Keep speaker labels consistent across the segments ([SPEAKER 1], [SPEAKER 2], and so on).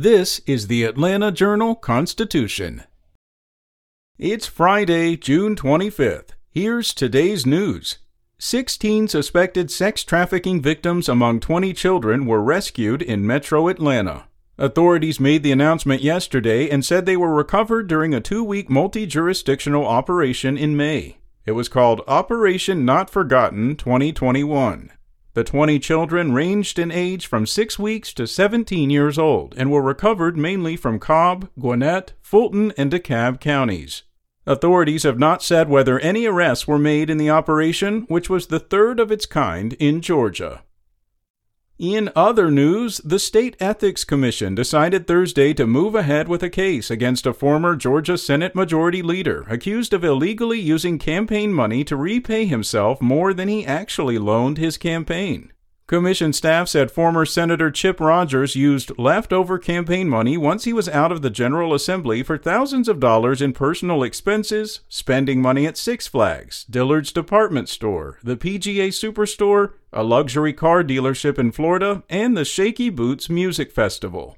[SPEAKER 1] This is the Atlanta Journal Constitution. It's Friday, June 25th. Here's today's news. 16 suspected sex trafficking victims among 20 children were rescued in metro Atlanta. Authorities made the announcement yesterday and said they were recovered during a two week multi jurisdictional operation in May. It was called Operation Not Forgotten 2021. The 20 children ranged in age from 6 weeks to 17 years old and were recovered mainly from Cobb, Gwinnett, Fulton, and DeKalb counties. Authorities have not said whether any arrests were made in the operation, which was the third of its kind in Georgia. In other news, the State Ethics Commission decided Thursday to move ahead with a case against a former Georgia Senate Majority Leader accused of illegally using campaign money to repay himself more than he actually loaned his campaign. Commission staff said former Senator Chip Rogers used leftover campaign money once he was out of the General Assembly for thousands of dollars in personal expenses, spending money at Six Flags, Dillard's Department Store, the PGA Superstore, a luxury car dealership in Florida, and the Shaky Boots Music Festival.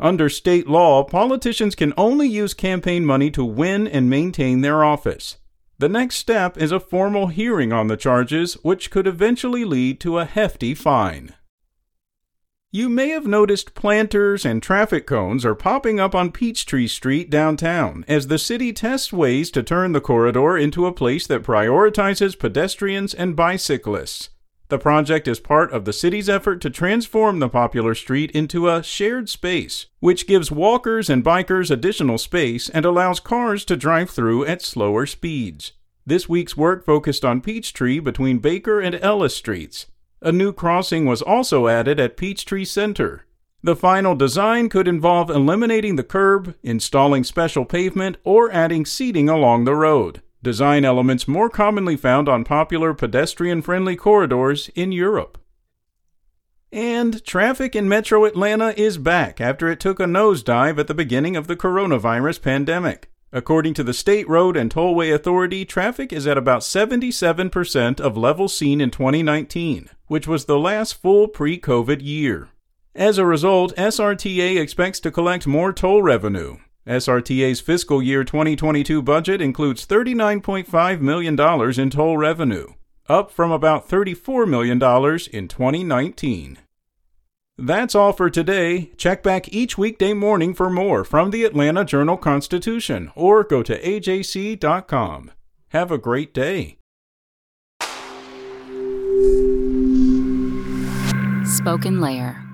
[SPEAKER 1] Under state law, politicians can only use campaign money to win and maintain their office. The next step is a formal hearing on the charges, which could eventually lead to a hefty fine. You may have noticed planters and traffic cones are popping up on Peachtree Street downtown as the city tests ways to turn the corridor into a place that prioritizes pedestrians and bicyclists. The project is part of the city's effort to transform the popular street into a shared space, which gives walkers and bikers additional space and allows cars to drive through at slower speeds. This week's work focused on Peachtree between Baker and Ellis Streets. A new crossing was also added at Peachtree Center. The final design could involve eliminating the curb, installing special pavement, or adding seating along the road design elements more commonly found on popular pedestrian friendly corridors in Europe. And traffic in metro Atlanta is back after it took a nosedive at the beginning of the coronavirus pandemic. According to the State Road and Tollway Authority, traffic is at about 77% of levels seen in 2019, which was the last full pre COVID year. As a result, SRTA expects to collect more toll revenue, SRTA's fiscal year 2022 budget includes $39.5 million in toll revenue, up from about $34 million in 2019. That's all for today. Check back each weekday morning for more from the Atlanta Journal Constitution or go to ajc.com. Have a great day.
[SPEAKER 2] Spoken Layer